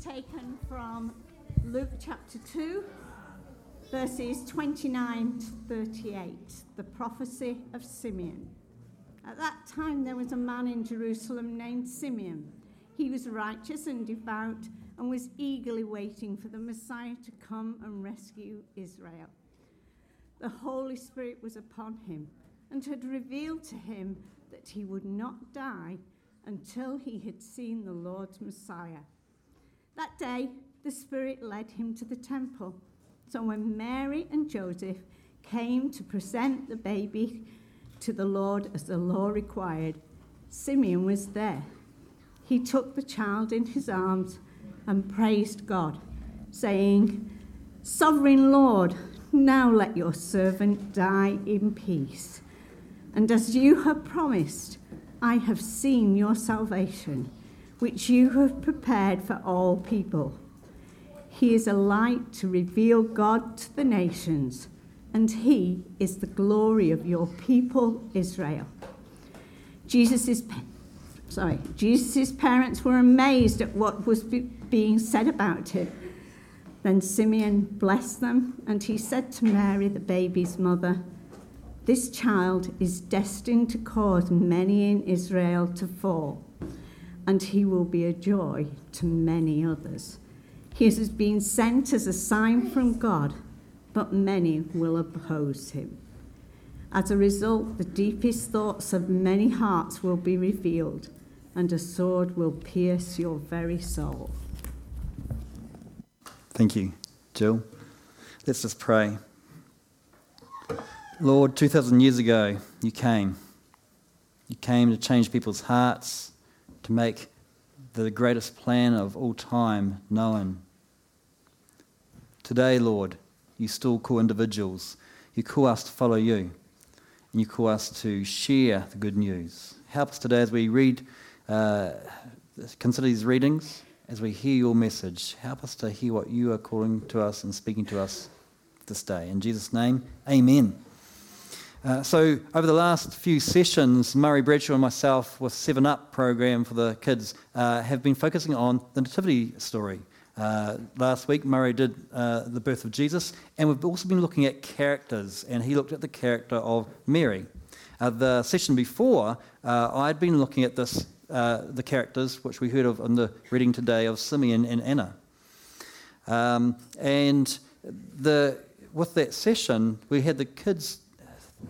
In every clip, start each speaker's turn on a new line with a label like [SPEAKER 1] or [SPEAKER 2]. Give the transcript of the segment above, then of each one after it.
[SPEAKER 1] taken from Luke chapter 2, verses 29 to 38, the prophecy of Simeon. At that time, there was a man in Jerusalem named Simeon. He was righteous and devout and was eagerly waiting for the Messiah to come and rescue Israel. The Holy Spirit was upon him and had revealed to him that he would not die until he had seen the Lord's Messiah. That day, the Spirit led him to the temple. So when Mary and Joseph came to present the baby to the Lord as the law required, Simeon was there. He took the child in his arms and praised God, saying, Sovereign Lord, now let your servant die in peace. And as you have promised, I have seen your salvation, which you have prepared for all people. He is a light to reveal God to the nations, and he is the glory of your people Israel. Jesus' sorry, Jesus' parents were amazed at what was being said about him. Then Simeon blessed them, and he said to Mary, the baby's mother, This child is destined to cause many in Israel to fall, and he will be a joy to many others. He has been sent as a sign from God, but many will oppose him. As a result, the deepest thoughts of many hearts will be revealed, and a sword will pierce your very soul.
[SPEAKER 2] Thank you, Jill. Let's just pray. Lord, 2,000 years ago, you came. You came to change people's hearts, to make the greatest plan of all time known. Today, Lord, you still call individuals. You call us to follow you, and you call us to share the good news. Help us today as we read, uh, consider these readings as we hear your message, help us to hear what you are calling to us and speaking to us this day. In Jesus' name, amen. Uh, so, over the last few sessions, Murray Bradshaw and myself, with Seven Up program for the kids, uh, have been focusing on the Nativity story. Uh, last week, Murray did uh, the birth of Jesus, and we've also been looking at characters, and he looked at the character of Mary. Uh, the session before, I'd been looking at this the characters, which we heard of in the reading today of Simeon and Anna. Um, and the, with that session, we had the kids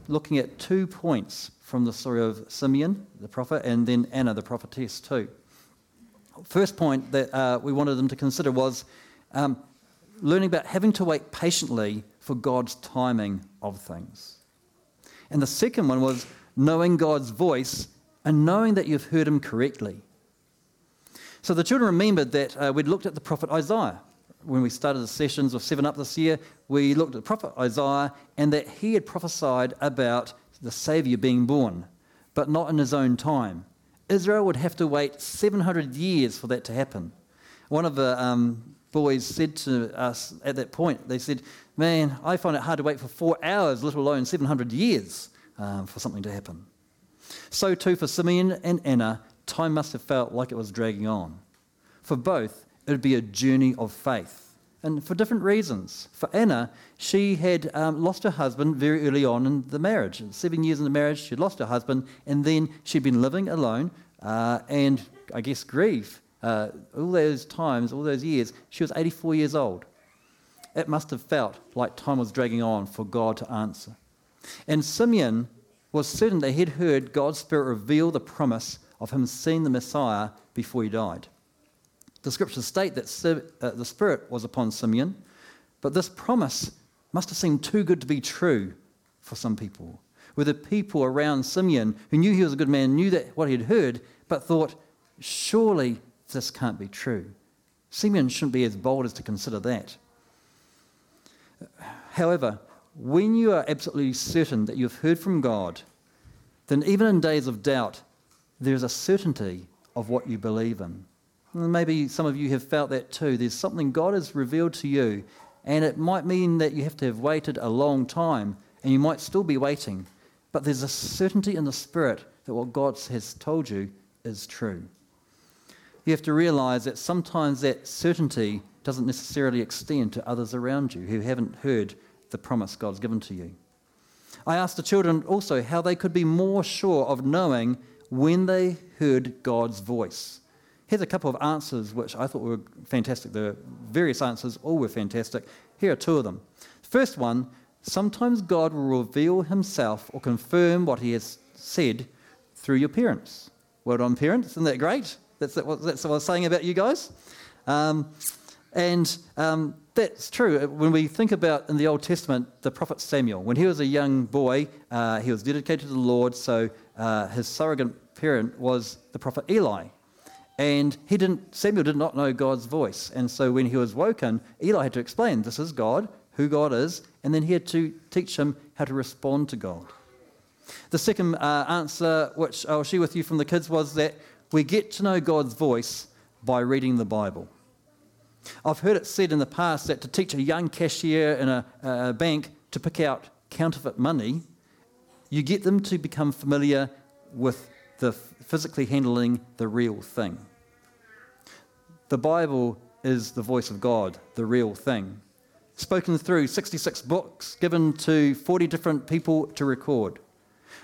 [SPEAKER 2] looking at two points from the story of Simeon, the prophet, and then Anna, the prophetess, too. First point that uh, we wanted them to consider was um, learning about having to wait patiently for God's timing of things. And the second one was knowing God's voice and knowing that you've heard him correctly. So the children remembered that uh, we'd looked at the prophet Isaiah. When we started the sessions of Seven Up this year, we looked at the prophet Isaiah and that he had prophesied about the Saviour being born, but not in his own time. Israel would have to wait 700 years for that to happen. One of the um, boys said to us at that point, they said, Man, I find it hard to wait for four hours, let alone 700 years um, for something to happen. So too for Simeon and Anna, time must have felt like it was dragging on. For both, it would be a journey of faith. And for different reasons. For Anna, she had um, lost her husband very early on in the marriage. Seven years in the marriage, she'd lost her husband, and then she'd been living alone uh, and, I guess, grief. Uh, all those times, all those years, she was 84 years old. It must have felt like time was dragging on for God to answer. And Simeon was certain that he'd heard God's Spirit reveal the promise of him seeing the Messiah before he died. The scriptures state that uh, the Spirit was upon Simeon, but this promise must have seemed too good to be true for some people. Were the people around Simeon who knew he was a good man, knew that what he'd heard, but thought, surely this can't be true. Simeon shouldn't be as bold as to consider that. However, when you are absolutely certain that you've heard from God, then even in days of doubt, there's a certainty of what you believe in. Maybe some of you have felt that too. There's something God has revealed to you, and it might mean that you have to have waited a long time, and you might still be waiting, but there's a certainty in the Spirit that what God has told you is true. you have to realize that sometimes that certainty doesn't necessarily extend to others around you who haven't heard the promise God's given to you. I asked the children also how they could be more sure of knowing when they heard God's voice. Here's a couple of answers which I thought were fantastic. The various answers, all were fantastic. Here are two of them. First one sometimes God will reveal himself or confirm what he has said through your parents. Well done, parents. Isn't that great? That's, what, that's what I was saying about you guys. Um, and um, that's true. When we think about in the Old Testament, the prophet Samuel, when he was a young boy, uh, he was dedicated to the Lord, so uh, his surrogate parent was the prophet Eli. And he didn't, Samuel did not know God's voice. And so when he was woken, Eli had to explain this is God, who God is, and then he had to teach him how to respond to God. The second uh, answer, which I'll share with you from the kids, was that we get to know God's voice by reading the Bible. I've heard it said in the past that to teach a young cashier in a, a bank to pick out counterfeit money, you get them to become familiar with the physically handling the real thing. The Bible is the voice of God, the real thing. Spoken through 66 books, given to 40 different people to record.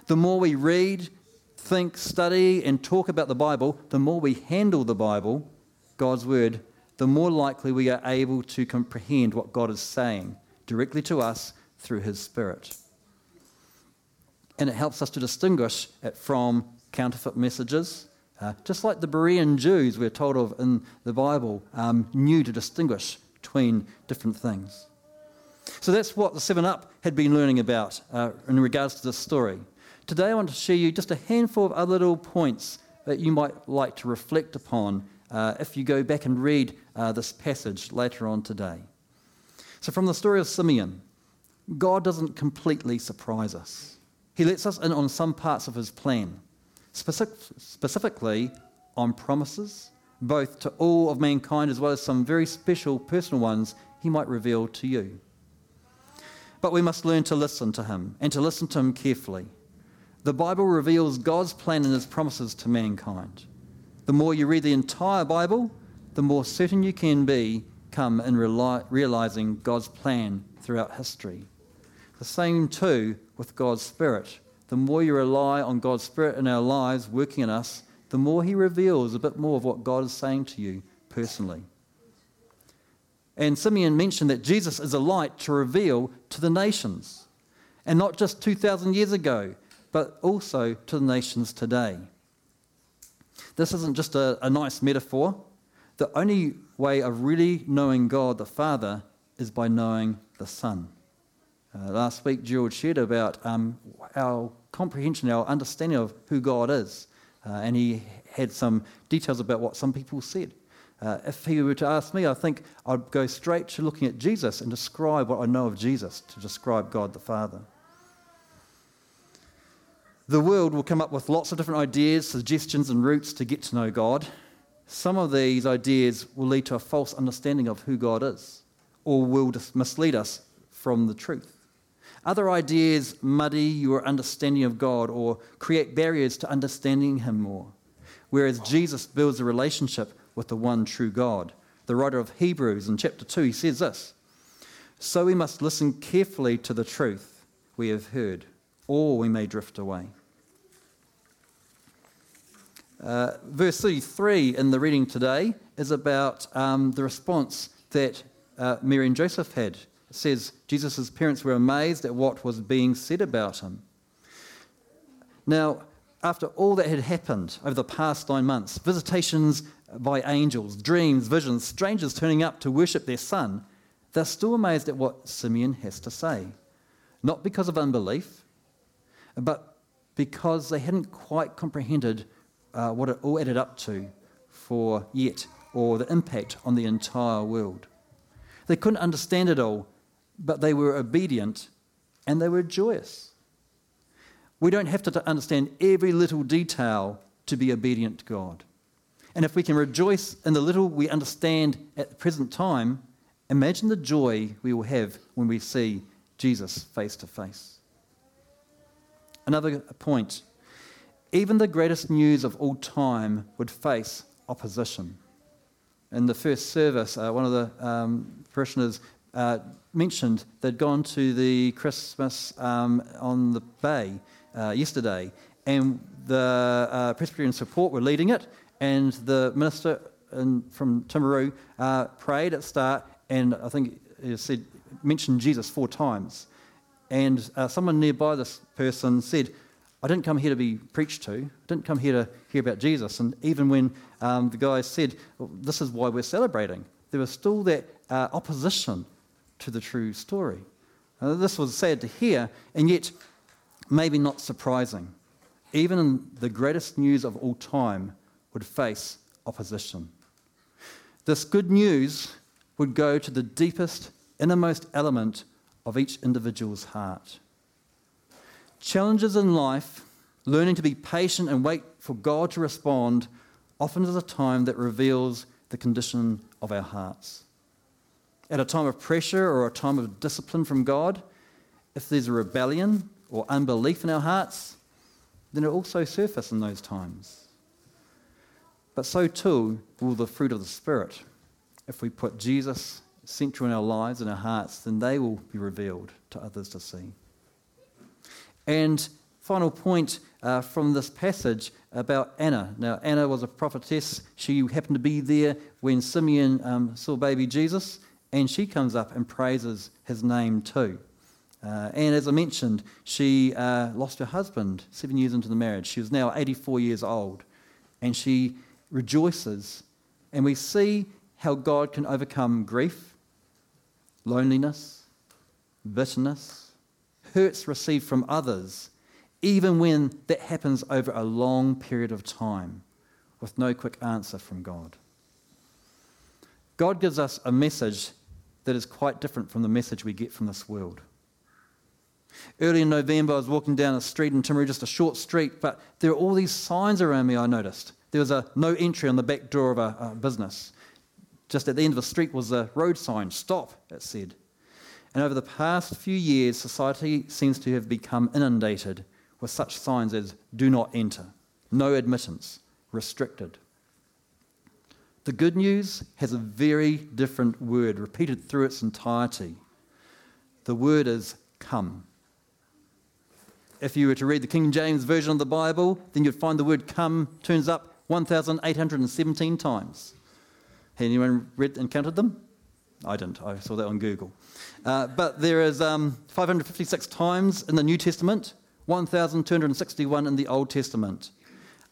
[SPEAKER 2] The more we read, think, study, and talk about the Bible, the more we handle the Bible, God's Word, the more likely we are able to comprehend what God is saying directly to us through His Spirit. And it helps us to distinguish it from counterfeit messages. Uh, just like the Berean Jews, we're told of in the Bible, um, knew to distinguish between different things. So that's what the 7 Up had been learning about uh, in regards to this story. Today I want to share you just a handful of other little points that you might like to reflect upon uh, if you go back and read uh, this passage later on today. So, from the story of Simeon, God doesn't completely surprise us. He lets us in on some parts of his plan, specific, specifically on promises, both to all of mankind as well as some very special personal ones he might reveal to you. But we must learn to listen to him and to listen to him carefully. The Bible reveals God's plan and his promises to mankind. The more you read the entire Bible, the more certain you can be come in realizing God's plan throughout history. The same too with God's Spirit. The more you rely on God's Spirit in our lives working in us, the more He reveals a bit more of what God is saying to you personally. And Simeon mentioned that Jesus is a light to reveal to the nations. And not just 2,000 years ago, but also to the nations today. This isn't just a, a nice metaphor. The only way of really knowing God the Father is by knowing the Son. Uh, last week, George shared about um, our comprehension, our understanding of who God is. Uh, and he had some details about what some people said. Uh, if he were to ask me, I think I'd go straight to looking at Jesus and describe what I know of Jesus to describe God the Father. The world will come up with lots of different ideas, suggestions, and routes to get to know God. Some of these ideas will lead to a false understanding of who God is, or will mislead us from the truth. Other ideas muddy your understanding of God or create barriers to understanding Him more. Whereas Jesus builds a relationship with the one true God. The writer of Hebrews in chapter 2, he says this So we must listen carefully to the truth we have heard or we may drift away. Uh, verse 33 in the reading today is about um, the response that uh, Mary and Joseph had. Says Jesus' parents were amazed at what was being said about him. Now, after all that had happened over the past nine months visitations by angels, dreams, visions, strangers turning up to worship their son they're still amazed at what Simeon has to say. Not because of unbelief, but because they hadn't quite comprehended uh, what it all added up to for yet, or the impact on the entire world. They couldn't understand it all, but they were obedient and they were joyous. We don't have to understand every little detail to be obedient to God. And if we can rejoice in the little we understand at the present time, imagine the joy we will have when we see Jesus face to face. Another point even the greatest news of all time would face opposition. In the first service, uh, one of the um, parishioners uh, mentioned they'd gone to the Christmas um, on the Bay uh, yesterday, and the uh, Presbyterian support were leading it, and the minister in, from Timaru uh, prayed at start, and I think he said mentioned Jesus four times. And uh, someone nearby this person said, I didn't come here to be preached to. I didn't come here to hear about Jesus. And even when um, the guy said, well, This is why we're celebrating, there was still that uh, opposition to the true story. Uh, this was sad to hear, and yet maybe not surprising. Even the greatest news of all time would face opposition. This good news would go to the deepest, innermost element of each individual's heart. Challenges in life, learning to be patient and wait for God to respond, often is a time that reveals the condition of our hearts. At a time of pressure or a time of discipline from God, if there's a rebellion or unbelief in our hearts, then it also surface in those times. But so too will the fruit of the Spirit. If we put Jesus central in our lives and our hearts, then they will be revealed to others to see. And final point uh, from this passage about Anna. Now, Anna was a prophetess. She happened to be there when Simeon um, saw baby Jesus, and she comes up and praises his name too. Uh, and as I mentioned, she uh, lost her husband seven years into the marriage. She was now 84 years old, and she rejoices. And we see how God can overcome grief, loneliness, bitterness, hurts received from others, even when that happens over a long period of time with no quick answer from God. God gives us a message that is quite different from the message we get from this world. Early in November, I was walking down a street in Timaru, just a short street, but there were all these signs around me I noticed. There was a no entry on the back door of a, a business. Just at the end of the street was a road sign, stop, it said. And over the past few years, society seems to have become inundated with such signs as do not enter, no admittance, restricted. The good news has a very different word repeated through its entirety. The word is come. If you were to read the King James Version of the Bible, then you'd find the word come turns up 1,817 times. Anyone read and counted them? I didn't. I saw that on Google. Uh, but there is um, 556 times in the New Testament, 1,261 in the Old Testament.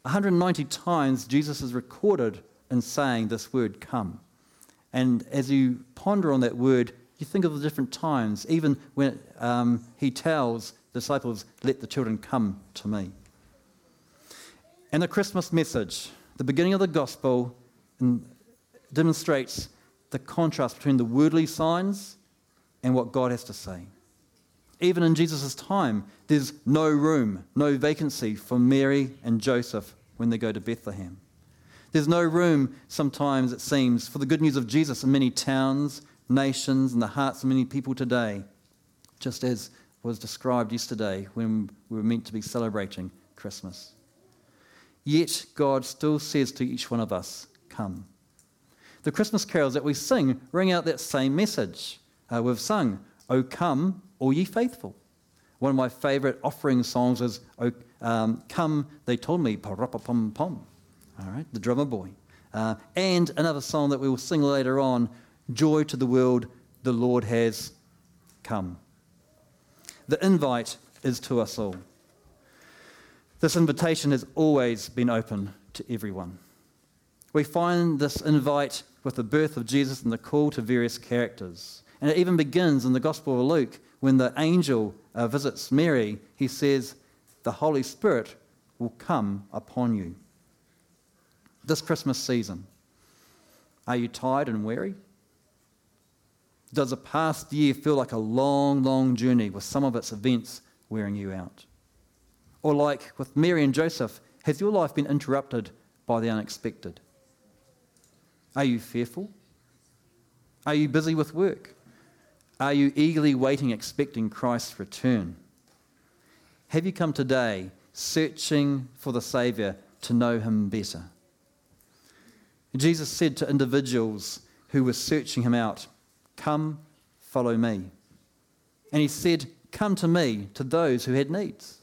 [SPEAKER 2] 190 times Jesus is recorded in saying this word, come. And as you ponder on that word, you think of the different times, even when um, he tells disciples, Let the children come to me. And the Christmas message, the beginning of the gospel, demonstrates the contrast between the worldly signs and what God has to say. Even in Jesus' time, there's no room, no vacancy for Mary and Joseph when they go to Bethlehem. There's no room, sometimes it seems, for the good news of Jesus in many towns, nations, and the hearts of many people today, just as was described yesterday when we were meant to be celebrating Christmas. Yet God still says to each one of us, Come. The Christmas carols that we sing ring out that same message. Uh, we've sung, O come, all ye faithful. One of my favourite offering songs is, O um, come, they told me, pa pom pom. All right, the drummer boy. Uh, and another song that we will sing later on, Joy to the world, the Lord has come. The invite is to us all. This invitation has always been open to everyone. We find this invite with the birth of Jesus and the call to various characters. And it even begins in the Gospel of Luke when the angel uh, visits Mary. He says, The Holy Spirit will come upon you. This Christmas season, are you tired and weary? Does the past year feel like a long, long journey with some of its events wearing you out? Or, like with Mary and Joseph, has your life been interrupted by the unexpected? Are you fearful? Are you busy with work? Are you eagerly waiting, expecting Christ's return? Have you come today searching for the Saviour to know Him better? Jesus said to individuals who were searching him out, Come, follow me. And he said, Come to me, to those who had needs.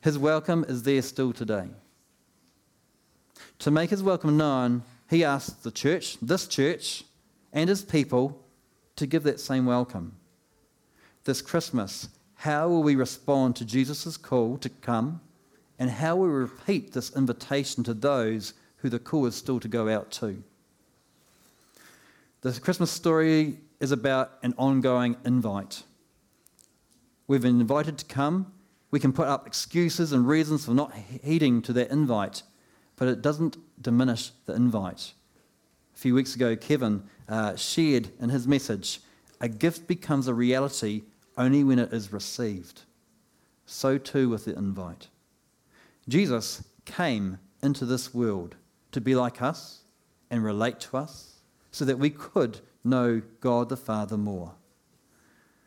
[SPEAKER 2] His welcome is there still today. To make his welcome known, he asked the church, this church, and his people to give that same welcome. This Christmas, how will we respond to Jesus' call to come? And how will we repeat this invitation to those who the call is still to go out to? The Christmas story is about an ongoing invite. We've been invited to come. We can put up excuses and reasons for not heeding to that invite, but it doesn't diminish the invite. A few weeks ago, Kevin uh, shared in his message a gift becomes a reality only when it is received. So too with the invite. Jesus came into this world to be like us and relate to us so that we could know God the Father more.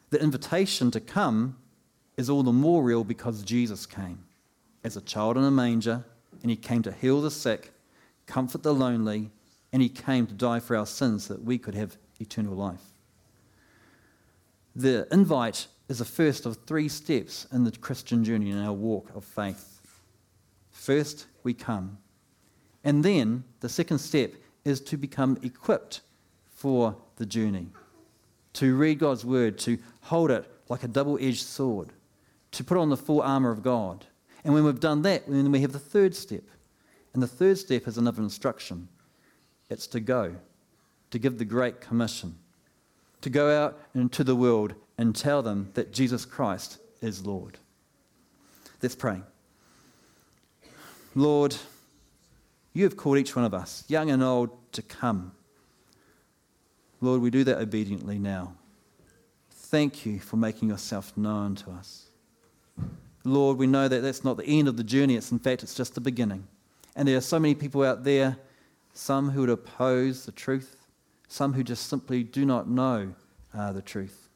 [SPEAKER 2] The invitation to come is all the more real because Jesus came as a child in a manger and he came to heal the sick, comfort the lonely, and he came to die for our sins so that we could have eternal life. The invite is the first of three steps in the Christian journey in our walk of faith. First, we come. And then the second step is to become equipped for the journey. To read God's word, to hold it like a double edged sword, to put on the full armour of God. And when we've done that, then we have the third step. And the third step is another instruction it's to go, to give the Great Commission, to go out into the world and tell them that Jesus Christ is Lord. Let's pray. Lord, you have called each one of us, young and old, to come. Lord, we do that obediently now. Thank you for making yourself known to us. Lord, we know that that's not the end of the journey. It's in fact, it's just the beginning. And there are so many people out there, some who would oppose the truth, some who just simply do not know uh, the truth.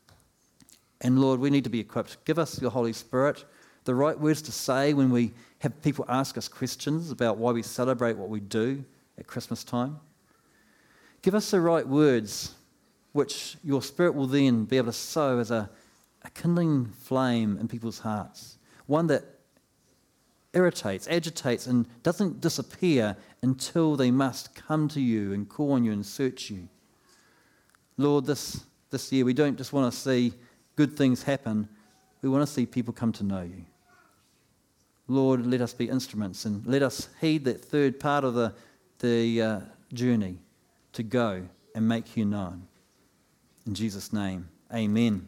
[SPEAKER 2] And Lord, we need to be equipped. Give us your Holy Spirit, the right words to say when we have people ask us questions about why we celebrate what we do at Christmas time. Give us the right words, which your Spirit will then be able to sow as a, a kindling flame in people's hearts. One that irritates, agitates, and doesn't disappear until they must come to you and call on you and search you. Lord, this, this year we don't just want to see good things happen, we want to see people come to know you. Lord, let us be instruments and let us heed that third part of the, the uh, journey to go and make you known. In Jesus' name, amen.